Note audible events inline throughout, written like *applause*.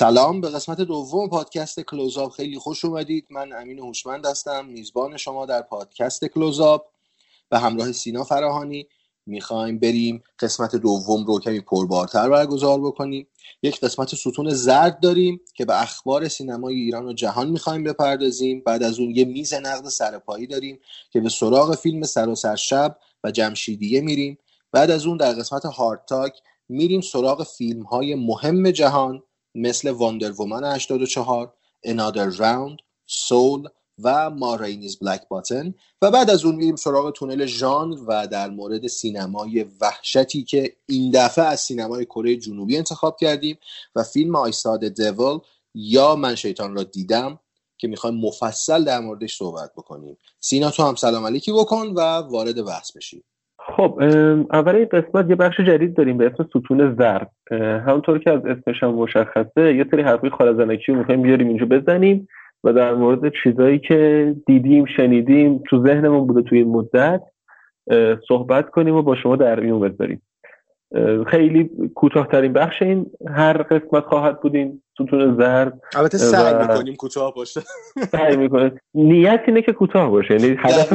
سلام به قسمت دوم پادکست کلوزاب خیلی خوش اومدید. من امین هوشمند هستم میزبان شما در پادکست کلوزاب به همراه سینا فراهانی می‌خوایم بریم قسمت دوم رو کمی پربارتر برگزار بکنیم. یک قسمت ستون زرد داریم که به اخبار سینمای ایران و جهان می‌خوایم بپردازیم. بعد از اون یه میز نقد سرپایی داریم که به سراغ فیلم سر و سرشب و جمشیدیه میریم. بعد از اون در قسمت هارد تاک میریم سراغ فیلم های مهم جهان. مثل واندر وومن 84 انادر راوند سول و مارینیز بلک باتن و بعد از اون میریم سراغ تونل ژانر و در مورد سینمای وحشتی که این دفعه از سینمای کره جنوبی انتخاب کردیم و فیلم آیستاد دیول یا من شیطان را دیدم که می‌خوایم مفصل در موردش صحبت بکنیم. سینا تو هم سلام علیکی بکن و وارد بحث بشیم خب اول این قسمت یه بخش جدید داریم به اسم ستون زرد. همونطور که از اسمش هم مشخصه یه سری حرفی خالزنکی رو می‌خوایم بیاریم اینجا بزنیم و در مورد چیزایی که دیدیم شنیدیم تو ذهنمون بوده توی این مدت صحبت کنیم و با شما در میون بذاریم. خیلی کوتاهترین بخش این هر قسمت خواهد بودیم ستون زرد البته سعی می‌کنیم کوتاه باشه. سعی می‌کنیم. نیت اینه که کوتاه باشه. یعنی هدف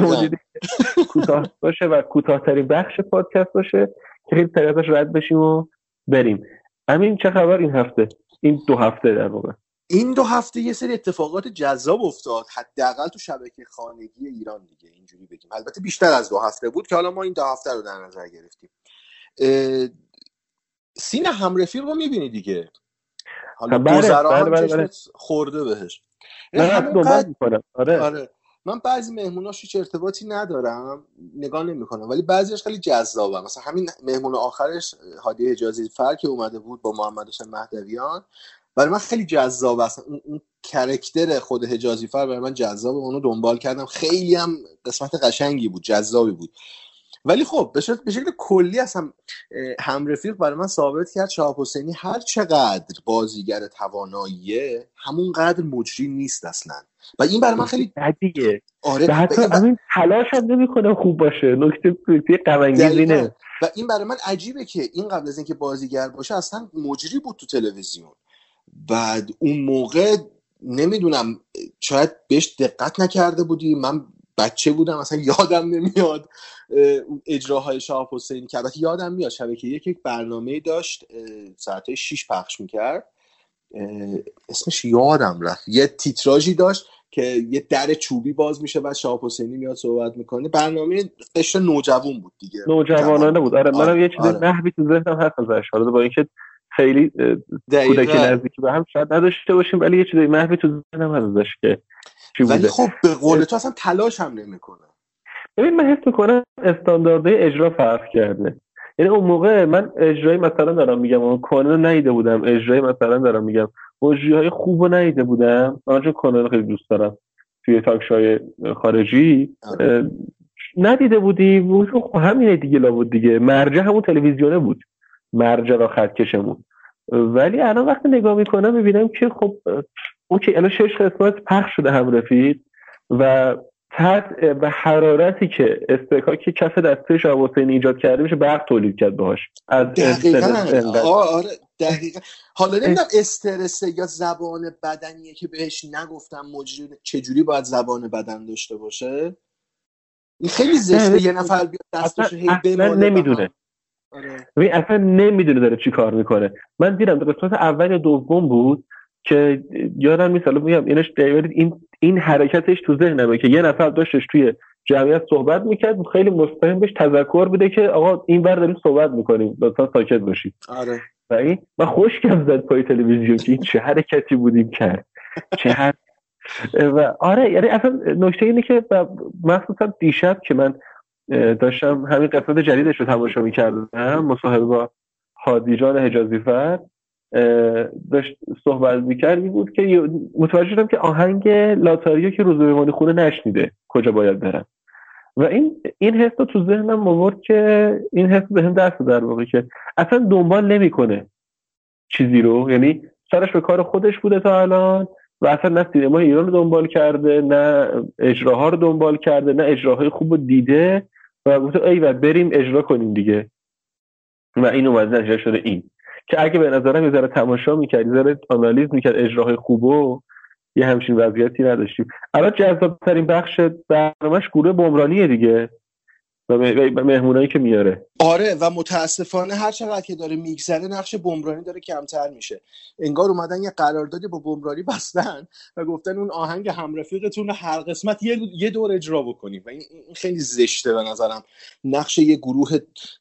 کوتاه باشه و کوتاهترین بخش پادکست باشه که خیلی سریعتش رد بشیم و بریم. همین چه خبر این هفته؟ این دو هفته در واقع. این دو هفته یه سری اتفاقات جذاب افتاد. حداقل تو شبکه خانگی ایران دیگه. اینجوری بگیم. البته بیشتر از دو هفته بود که حالا ما این دو هفته رو در نظر گرفتیم. سین همرفیق رو می‌بینی دیگه. حالا بله بله بله بله. خورده بهش. من آره. آره. من بعضی مهموناش هیچ ارتباطی ندارم نگاه نمی‌کنم ولی بعضیش خیلی جذابه مثلا همین مهمون آخرش هادی حجازی فر که اومده بود با محمد حسین مهدویان. برای من خیلی جذاب است. اون, اون کرکتر خود حجازی فر برای من جذابه. اونو دنبال کردم. خیلی هم قسمت قشنگی بود جذابی بود. ولی خب به شکل, به شکل کلی اصلا هم رفیق برای من ثابت کرد شهاب حسینی هر چقدر بازیگر تواناییه همونقدر مجری نیست اصلا. و این برای من خیلی دیگه. آره حتی همین تلاش هم نمی‌کنه خوب باشه. نکته نکته و این برای من عجیبه که این قبل از اینکه بازیگر باشه اصلا مجری بود تو تلویزیون. بعد اون موقع نمی‌دونم شاید بهش دقت نکرده بودی. من بچه بودم اصلا یادم نمیاد اجراهای شاه حسینی که البته یادم میاد شبکه یک یک برنامه داشت ساعت 6 پخش می‌کرد. اسمش یادم رفت. یه تیتراژی داشت که یه در چوبی باز میشه بعد شاه حسینی میاد صحبت می‌کنه. برنامه قشر نوجوان بود دیگه. نوجوانانه بود. آره منم یه چیز آره. نحوی تو ذهنم هست ازش. حالا با اینکه خیلی کودکی نزدیکی به هم شاید نداشته باشیم ولی یه چیزی محوی تو ذهنم هست ازش که ولی خب به قول تو اصلا تلاش هم نمی‌کنه. ببین من حس می‌کنم استانداردهای اجرا فرق کرده. یعنی اون موقع من اجرایی مثلا دارم میگم اون کانون نیده بودم اجرایی مثلا دارم میگم. موجی های خوب رو نیده بودم. من چون کانون خیلی دوست دارم. توی تاکشای خارجی. آره. ندیده بودی. خب همینه دیگه لابد دیگه. مرجع همون تلویزیونه بود. مرجع و خطکشمون ولی الان وقتی نگاه می‌کنم می‌بینم که خب اوکی الان شش قسمت پخش شده هم رفید و تحت و حرارتی که استکاک کف دسته شاه حسین ایجاد کرده میشه برق تولید کرد باهاش. از دقیقا. آره دقیقا. حالا نمی‌دونم استرسه یا زبان بدنیه که بهش نگفتم مجری چجوری باید زبان بدن داشته باشه؟ این خیلی زشته یه نفر بیاد دستشو هی نمی‌دونه. آره. اصلا نمی‌دونه داره چی کار می‌کنه. من دیدم قسمت اول یا دوم بود. که یادم نیست حالا میگم اینش این این حرکتش تو ذهنمه که یه نفر داشتش توی جمعیت صحبت می‌کرد خیلی مستقیم بهش تذکر بده که آقا این بر داریم صحبت می‌کنیم لطفا ساکت باشید. آره. و این من خوشگم زد پای تلویزیون که این چه حرکتی بودیم کرد. چه هر... و آره یعنی اصلا نکته اینه که مخصوصا دیشب که من داشتم همین قسمت جدیدش رو تماشا می‌کردم مصاحبه با حادیجان حجازی فرد داشت صحبت می‌کرد بود که متوجه شدم که آهنگ لاتاریو که روز بمانی خونه نشنیده کجا باید برم. و این این حس تو ذهنم آورد که این حس به هم دست در واقع که اصلا دنبال نمی‌کنه چیزی رو. یعنی سرش به کار خودش بوده تا الان و اصلا نه سینما ایران رو دنبال کرده نه اجراها رو دنبال کرده نه اجراهای خوب رو دیده و گفته ای و بریم اجرا کنیم دیگه. و این اومد نتیجه شده این. که اگه به نظرم یه ذره تماشا می‌کرد یه ذره آنالیز می‌کرد اجراهای خوبو یه همچین وضعیتی نداشتیم الان جذاب ترین بخش برنامهش گروه بمرانیه دیگه و مهمونایی که میاره. آره و متاسفانه هر چقدر که داره میگذره نقش بمرانی داره کمتر میشه. انگار اومدن یه قراردادی با بمرانی بستن و گفتن اون آهنگ همرفیقتون هر قسمت یه, یه دور اجرا بکنیم. و این خیلی زشته به نظرم. نقش یه گروه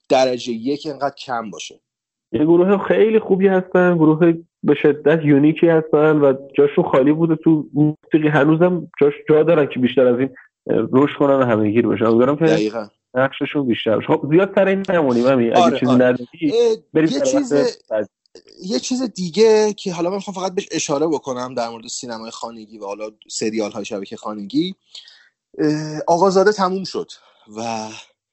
درجه یک انقدر کم باشه. یه گروه خیلی خوبی هستن گروه به شدت یونیکی هستن و جاشون خالی بوده. تو موسیقی هنوزم جاش جا دارن که بیشتر از این روش کنن و همه گیر بشن. امیدوارم که دقیقا. نقششون بیشتر خب زیاد سر این نمونیم همین اگه آره، چیزی آره. بریم یه چیز یه چیز دیگه که حالا من فقط بهش اشاره بکنم در مورد سینمای خانگی و حالا سریال های شبکه خانگی. آقازاده تموم شد و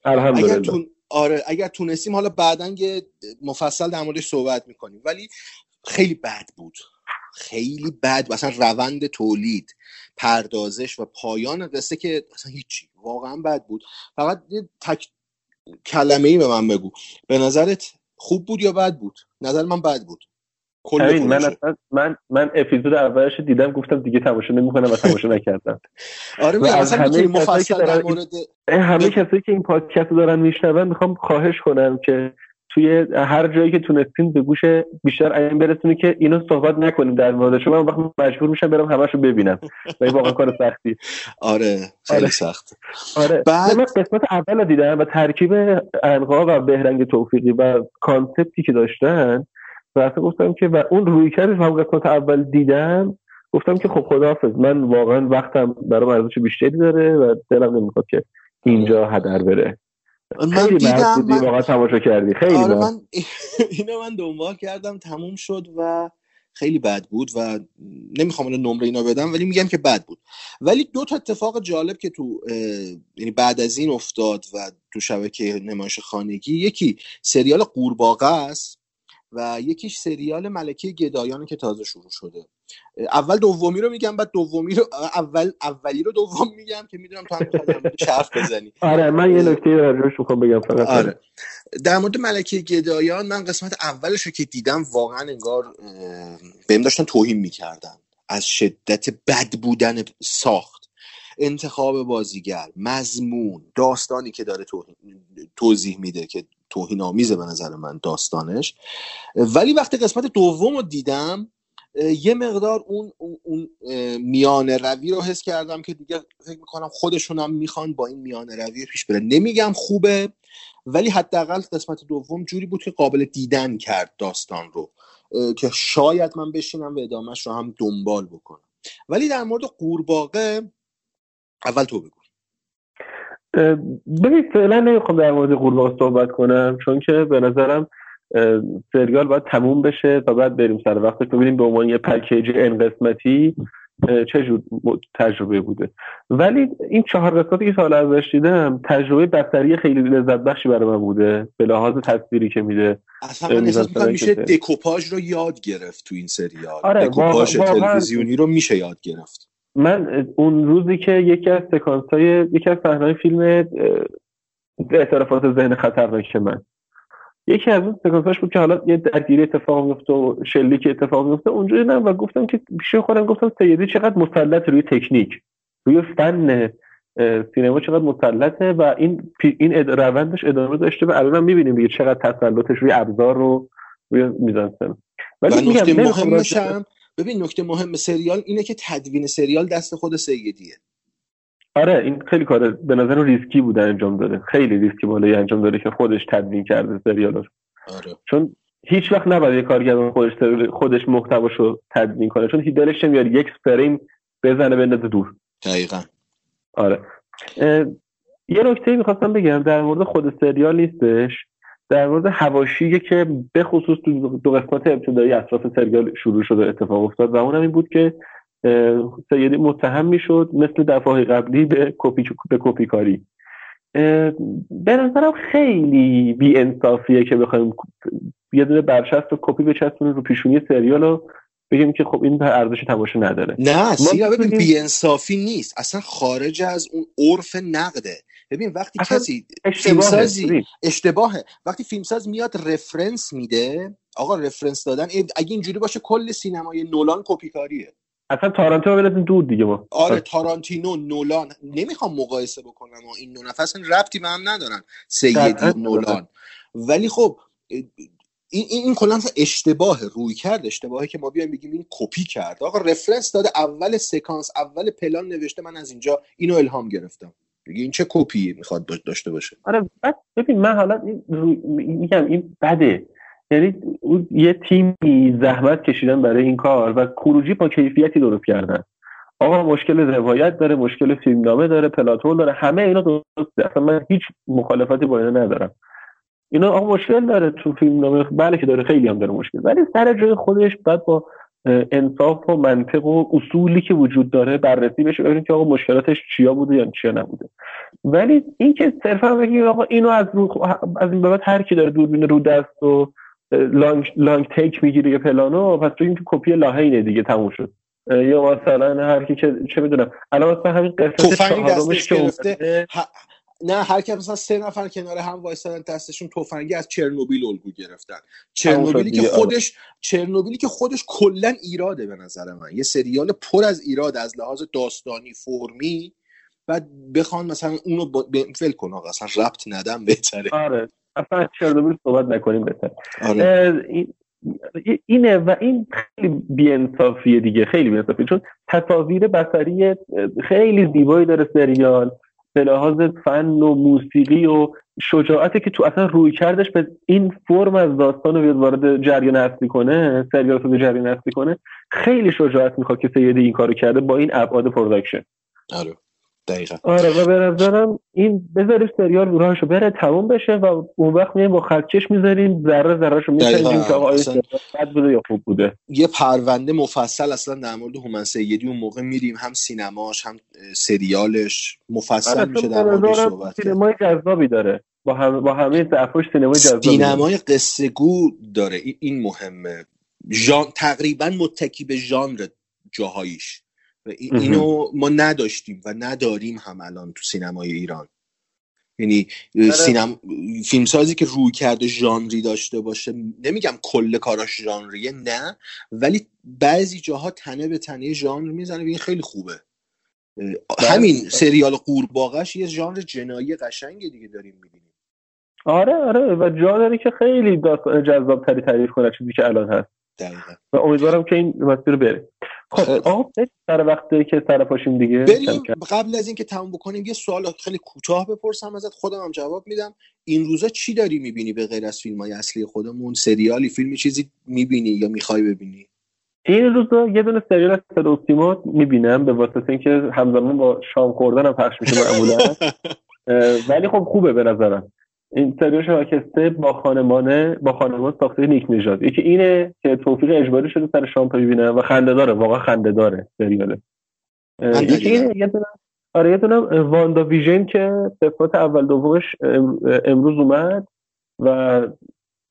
اگر تون... آره اگر تونستیم حالا بعدا مفصل در موردش صحبت می‌کنیم. ولی خیلی بد بود. خیلی بد و اصلا روند تولید پردازش و پایان قصه که اصلا هیچی. واقعا بد بود. فقط یه تک کلمه ای به من بگو. به نظرت خوب بود یا بد بود؟ نظر من بد بود. من من من اپیزود اولش دیدم گفتم دیگه تماشا نمی‌کنم و تماشا نکردم. *laughs* آره و از همه کسایی که مورد... همه کسایی که این پادکست رو دارن میشنون می‌خوام خواهش کنم که توی هر جایی که تونستین به گوش بیشتر این برسونی که اینو صحبت نکنیم در مورد شما من وقت مجبور میشم برم همشو ببینم. و این واقعا کار سختی. *laughs* آره خیلی آره. سخت. آره. بعد من قسمت اول دیدم و ترکیب انقا و بهرنگ توفیقی و کانسپتی که داشتن و اصلا گفتم که و اون روی کردش قسمت اول دیدم گفتم که خب خداحافظ من واقعا وقتم برام ارزش بیشتری داره و دلم نمی‌خواد که اینجا هدر بره. من دیدم من... واقعا تماشا کردی. خیلی آره من *laughs* اینو من دنبال کردم تموم شد و خیلی بد بود و نمی‌خوام اون نمره اینا بدم ولی میگم که بد بود. ولی دو تا اتفاق جالب که تو یعنی بعد از این افتاد و تو شبکه نمایش خانگی یکی سریال قورباغه است. و یکیش سریال ملکه گدایان که تازه شروع شده. اول دومی رو میگم بعد دومی رو اول اولی رو دوم میگم که می‌دونم تو هم شرف بزنی. آره من یه نکته راجعش می‌خوام بگم فقط. آره. در مورد ملکه گدایان من قسمت اولش رو که دیدم واقعا انگار بهم داشتن توهین می‌کردن. از شدت بد بودن ساخت انتخاب بازیگر مضمون داستانی که داره توضیح میده که توهین آمیزه به نظر من داستانش. ولی وقتی قسمت دوم رو دیدم یه مقدار اون اون میان روی رو حس کردم که دیگه فکر می‌کنم خودشونم می‌خوان با این میان روی پیش بره. نمیگم خوبه ولی حداقل قسمت دوم جوری بود که قابل دیدن کرد داستان رو که شاید من بشینم و ادامهش رو هم دنبال بکنم. ولی در مورد قورباغه اول تو بگو. ببین فعلا نمی‌خوام در مورد قورباغه صحبت کنم چون که به نظرم سریال باید تموم بشه تا بعد بریم سر وقتش. ببینیم به عنوان یه پکیج ان قسمتی چه جور تجربه بوده. ولی این چهار قسمتی که سال ازش دیدم تجربه بستری خیلی لذت بخشی برای من بوده به لحاظ تصویری که میده. اصلا من احساس میشه دکوپاژ رو یاد گرفت تو این سریال. آره دکوپاژ تلویزیونی رو میشه یاد گرفت. من اون روزی که یکی از سکانس های یکی از صحنه فیلم اعترافات ذهن خطرناک من. یکی از اون سکانساش بود که حالا یه درگیری اتفاق میفته و شلیک اتفاق میفته اونجا دیدم و گفتم که پیش خودم گفتم سیدی چقدر مسلط روی تکنیک روی فن سینما چقدر مسلطه و این این روندش ادامه داشته و الان می‌بینیم دیگه چقدر تسلطش روی ابزار رو روی میزانسن ولی هم ببین نکته مهم سریال اینه که تدوین سریال دست خود سیدیه. آره این خیلی کار به نظر ریسکی بوده انجام داده. خیلی ریسکی بالایی انجام داده که خودش تدوین کرده سریال رو. آره. چون هیچ وقت نباید یه کارگردان خودش خودش محتواشو تدوین کنه. چون هیچ دلش نمیاد یک فریم بزنه بندازه دور. دقیقا. آره. یه نکته می‌خواستم بگم در مورد خود سریال نیستش. در مورد حواشی که به خصوص دو قسمت ابتدایی اطراف سریال شروع شده اتفاق افتاد و اونم این بود که سیدی متهم می‌شد مثل دفعه قبلی به کپی به کپی کاری. به نظرم خیلی بی انصافیه که بخوایم یه دونه برچسب کپی بچسبونیم رو پیشونی سریال رو بگیم که خب این ارزش تماشا نداره. نه سیرا ببین بی انصافی نیست. اصلا خارج از اون عرف نقده. ببین وقتی کسی فیلمسازی اشتباهه. وقتی فیلمساز میاد reference میده آقا reference دادن اگه اینجوری باشه کل سینمای نولان کپی کاریه اصلا تارانتینو ببینید دور دیگه ما آره تارانتینو نولان. نمی‌خوام مقایسه بکنم و این دو نفر ربطی به هم ندارن. سیدی نولان. ولی خب این این کلا اشتباه رویکرد اشتباهی که ما بیایم بگیم این کپی کرد. آقا reference داده اول سکانس اول پلان نوشته من از اینجا اینو الهام گرفتم. این چه کپی می‌خواد داشته باشه؟ آره بعد ببین من حالا میگم این بده. یعنی یه تیمی زحمت کشیدن برای این کار و خروجی با کیفیتی درست کردن. آقا مشکل روایت داره مشکل فیلمنامه داره پلاتون داره همه اینا درسته اصلا من هیچ مخالفتی با اینا ندارم. اینا آقا مشکل داره تو فیلمنامه بله که داره خیلی هم داره مشکل. ولی سر جای خودش بعد با انصاف و منطق و اصولی که وجود داره بررسی بشه ببینید که آقا مشکلاتش چیا بوده یا چیا نبوده. ولی این که صرفا بگیم آقا اینو از رو از این بعد هر کی داره دوربین رو دست و لانگ, لانگ تیک می‌گیره یه پلانو پس بگیم که کپی لاهینه دیگه تموم شد. یا مثلا هر کی که چه می‌دونم. الان مثلا همین قصه چهارمش که نه هر کی مثلا سه نفر کنار هم وایسادن دستشون تفنگی از چرنوبیل الگو گرفتن. چرنوبیلی که خودش چرنوبیلی که خودش کلا ایراده به نظر من. یه سریال پر از ایراد از لحاظ داستانی فرمی بعد بخوان مثلا اونو فل کن آقا اصلا ربط ندم بهتره. آره. اصلا چرنوبیل صحبت نکنیم بهتر آره. اینه و این خیلی بیانصافیه دیگه خیلی بیانصافیه چون تصاویر بصری خیلی زیبایی داره سریال. به لحاظ فن و موسیقی و شجاعتی که تو اصلا روی کردش به این فرم از داستان رو بیاد وارد جریان اصلی کنه سریال رو جریان اصلی کنه خیلی شجاعت می‌خواد که سیدی این کارو کرده با این ابعاد production آره. دقیقا. آره و به نظرم این بذاریم سریال راهشو بره تموم بشه و اون وقت میایم با خطکش می‌ذاریم ذره ذره شو می‌ذاریم که آقا بد بوده یا خوب بوده. یه پرونده مفصل اصلا در مورد هومن سیدی اون موقع میریم هم سینماش هم سریالش. مفصل آره میشه در موردش صحبت سینمای جذابی داره. با هم با همه ضعفاش سینمای جذابی. سینمای قصه گو داره. این مهمه. ژان تقریبا متکی به ژانر جاهاییش. اینو ما نداشتیم و نداریم هم الان تو سینمای ایران. یعنی آره. سینم فیلمسازی که روی کرده ژانری داشته باشه نمیگم کل کاراش ژانریه نه. ولی بعضی جاها تنه به تنه ژانر می‌زنه و این خیلی خوبه. بله. همین سریال قورباغش یه ژانر جنایی قشنگی دیگه داریم می‌بینیم. آره آره. و جا داره که خیلی جذاب تری تعریف کنه چیزی که الان هست. دقیقا. و امیدوارم که این مسیر بره. خب آقا سر وقتی که سر پاشیم دیگه. بریم. قبل از اینکه تموم بکنیم یه سوال خیلی کوتاه بپرسم ازت خودم هم جواب میدم. این روزا چی داری می‌بینی به غیر از فیلم های اصلی خودمون؟ سریالی فیلمی چیزی می‌بینی یا می‌خوای ببینی؟ این روزا یه دونه سریال از صدا سیما می‌بینم به واسطه اینکه همزمان با شام خوردن هم پخش میشه معمولا *laughs* ولی خب خوبه به نظرم. این سریال شاکسته با خانمانه با خانمان ساخته نیک نژاد. یکی اینه که توفیق اجباری شده سر شام ببینه و خنده داره واقعا خنده داره سریاله. یکی اینه یه آره یه واندا ویژن که قسمت اول دومش امروز اومد و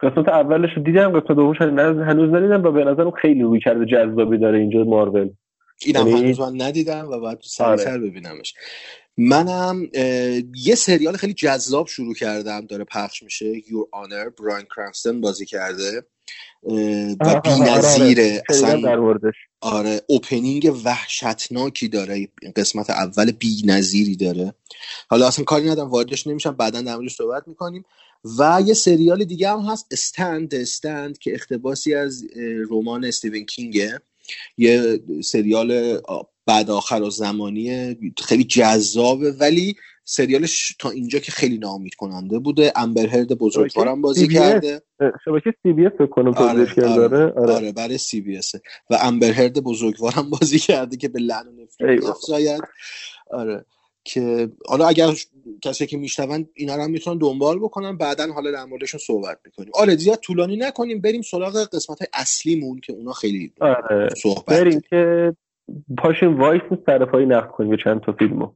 قسمت اولش رو دیدم قسمت دومش هنوز ندیدم و به نظرم خیلی روی کرده جذابی داره اینجا مارول. اینم یعنی هنوز من ندیدم و باید سریعتر آره. ببینمش. منم یه سریال خیلی جذاب شروع کردم داره پخش میشه Your Honor براین کرانستن بازی کرده و بی نظیره آره, آره اوپنینگ وحشتناکی داره قسمت اول بی نظیری داره. حالا اصلا کاری ندارم واردش نمیشم بعدا در موردش صحبت می‌کنیم. و یه سریال دیگه هم هست استند استند که اختباسی از رمان استیون کینگه یه سریال بعد آخرالزمانی خیلی جذابه. ولی سریالش تا اینجا که خیلی ناامید کننده بوده. امبر هرد بزرگوارم بازی کرده. شبکه CBS کنم آره, آره, آره, آره برای CBS و امبر هرد بزرگوارم *laughs* بازی کرده که به لعن و نفرت آره که حالا اگر کسی که میشنون اینا رو هم می‌تونن دنبال بکنن بعدا حالا در موردشون صحبت می‌کنیم. آره زیاد طولانی نکنیم. بریم سراغ قسمت های اصلیمون که اونا خیلی آره. صحبت بریم که پاشیم وایس سر پای نقد کنیم چند تا فیلمو.